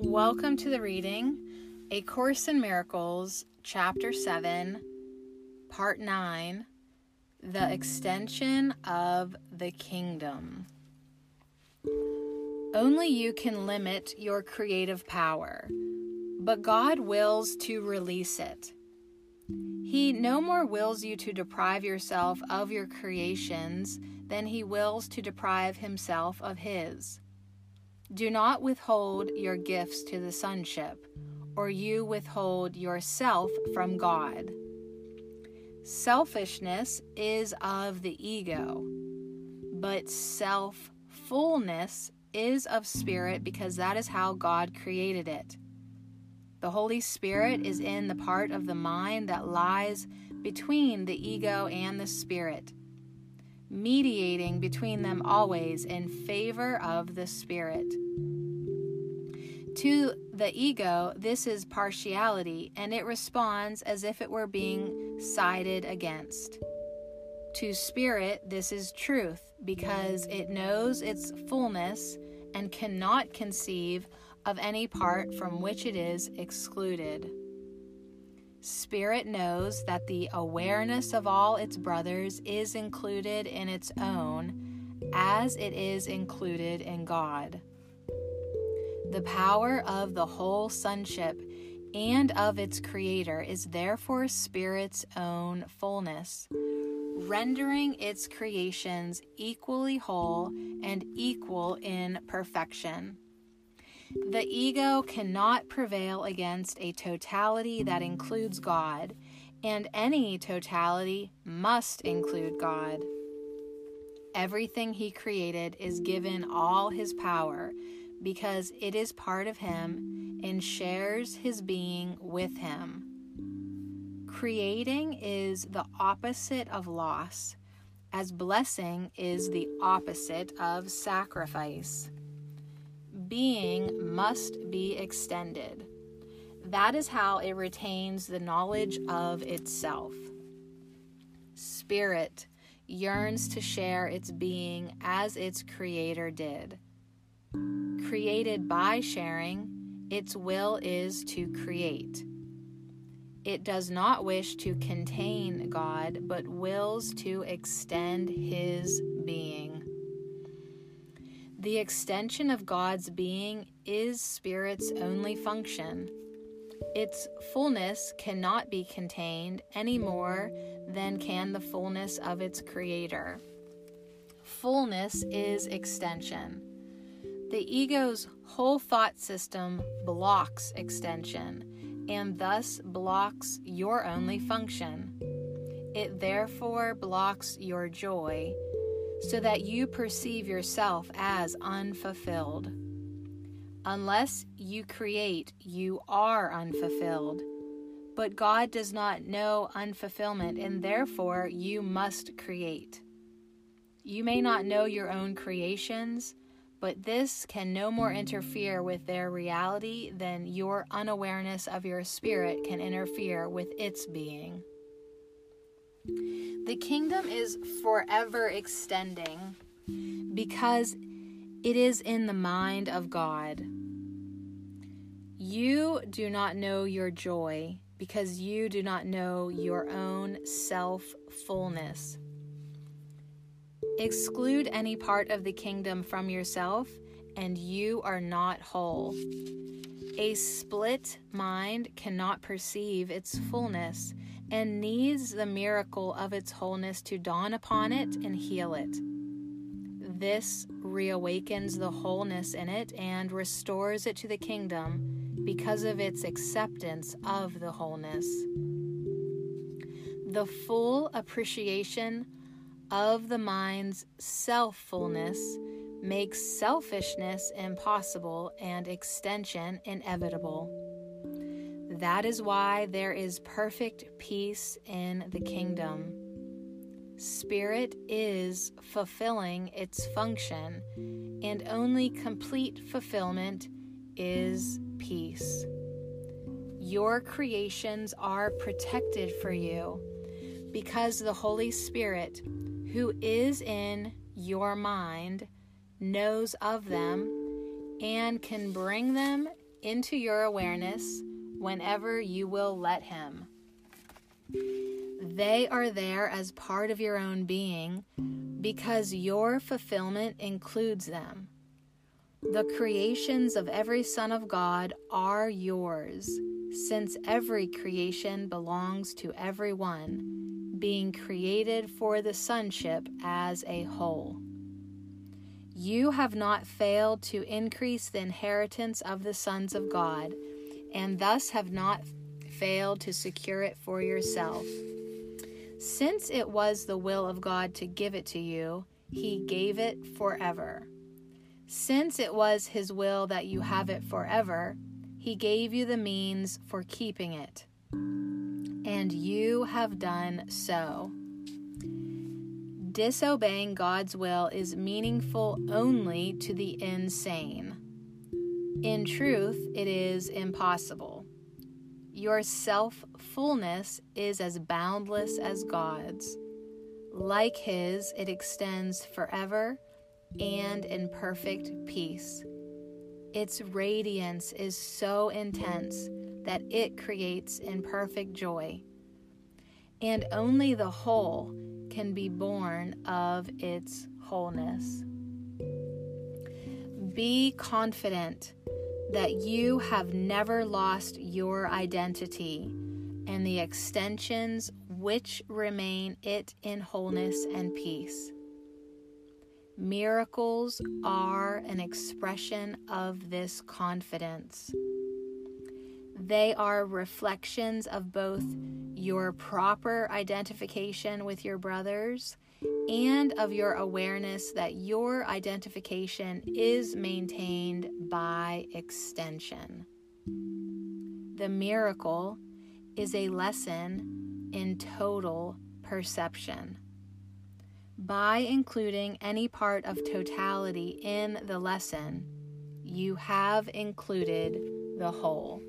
Welcome to the reading A Course in Miracles, Chapter 7, Part 9 The Extension of the Kingdom. Only you can limit your creative power, but God wills to release it. He no more wills you to deprive yourself of your creations than he wills to deprive himself of his. Do not withhold your gifts to the sonship, or you withhold yourself from God. Selfishness is of the ego, but self fullness is of spirit because that is how God created it. The Holy Spirit is in the part of the mind that lies between the ego and the spirit mediating between them always in favor of the Spirit. To the ego, this is partiality, and it responds as if it were being sided against. To spirit, this is truth, because it knows its fullness and cannot conceive of any part from which it is excluded. Spirit knows that the awareness of all its brothers is included in its own as it is included in God. The power of the whole sonship and of its creator is therefore Spirit's own fullness, rendering its creations equally whole and equal in perfection. The ego cannot prevail against a totality that includes God, and any totality must include God. Everything He created is given all His power because it is part of Him and shares His being with Him. Creating is the opposite of loss, as blessing is the opposite of sacrifice being must be extended. That is how it retains the knowledge of itself. Spirit yearns to share its being as its creator did. Created by sharing, its will is to create. It does not wish to contain God, but wills to extend his being. The extension of God's being is Spirit's only function. Its fullness cannot be contained any more than can the fullness of its Creator. Fullness is extension. The ego's whole thought system blocks extension and thus blocks your only function. It therefore blocks your joy so that you perceive yourself as unfulfilled. Unless you create, you are unfulfilled. But God does not know unfulfillment, and therefore you must create. You may not know your own creations, but this can no more interfere with their reality than your unawareness of your spirit can interfere with its being. The kingdom is forever extending because it is in the mind of God. You do not know your joy because you do not know your own self fullness. Exclude any part of the kingdom from yourself, and you are not whole. A split mind cannot perceive its fullness and needs the miracle of its wholeness to dawn upon it and heal it. This reawakens the wholeness in it and restores it to the kingdom because of its acceptance of the wholeness. The full appreciation of the mind's self fullness makes selfishness impossible and extension inevitable. That is why there is perfect peace in the kingdom. Spirit is fulfilling its function, and only complete fulfillment is peace. Your creations are protected for you because the Holy Spirit, who is in your mind, knows of them and can bring them into your awareness whenever you will let Him. They are there as part of your own being because your fulfillment includes them. The creations of every Son of God are yours, since every creation belongs to everyone, being created for the sonship as a whole. You have not failed to increase the inheritance of the sons of God, and thus have not failed to secure it for yourself. Since it was the will of God to give it to you, He gave it forever. Since it was His will that you have it forever, He gave you the means for keeping it. And you have done so. Disobeying God's will is meaningful only to the insane. In truth, it is impossible. Your self fullness is as boundless as God's. Like His, it extends forever and in perfect peace. Its radiance is so intense that it creates in perfect joy. And only the whole can be born of its wholeness. Be confident that you have never lost your identity and the extensions which remain it in wholeness and peace. Miracles are an expression of this confidence. They are reflections of both your proper identification with your brothers and of your awareness that your identification is maintained by extension. The miracle is a lesson in total perception. By including any part of totality in the lesson, you have included the whole.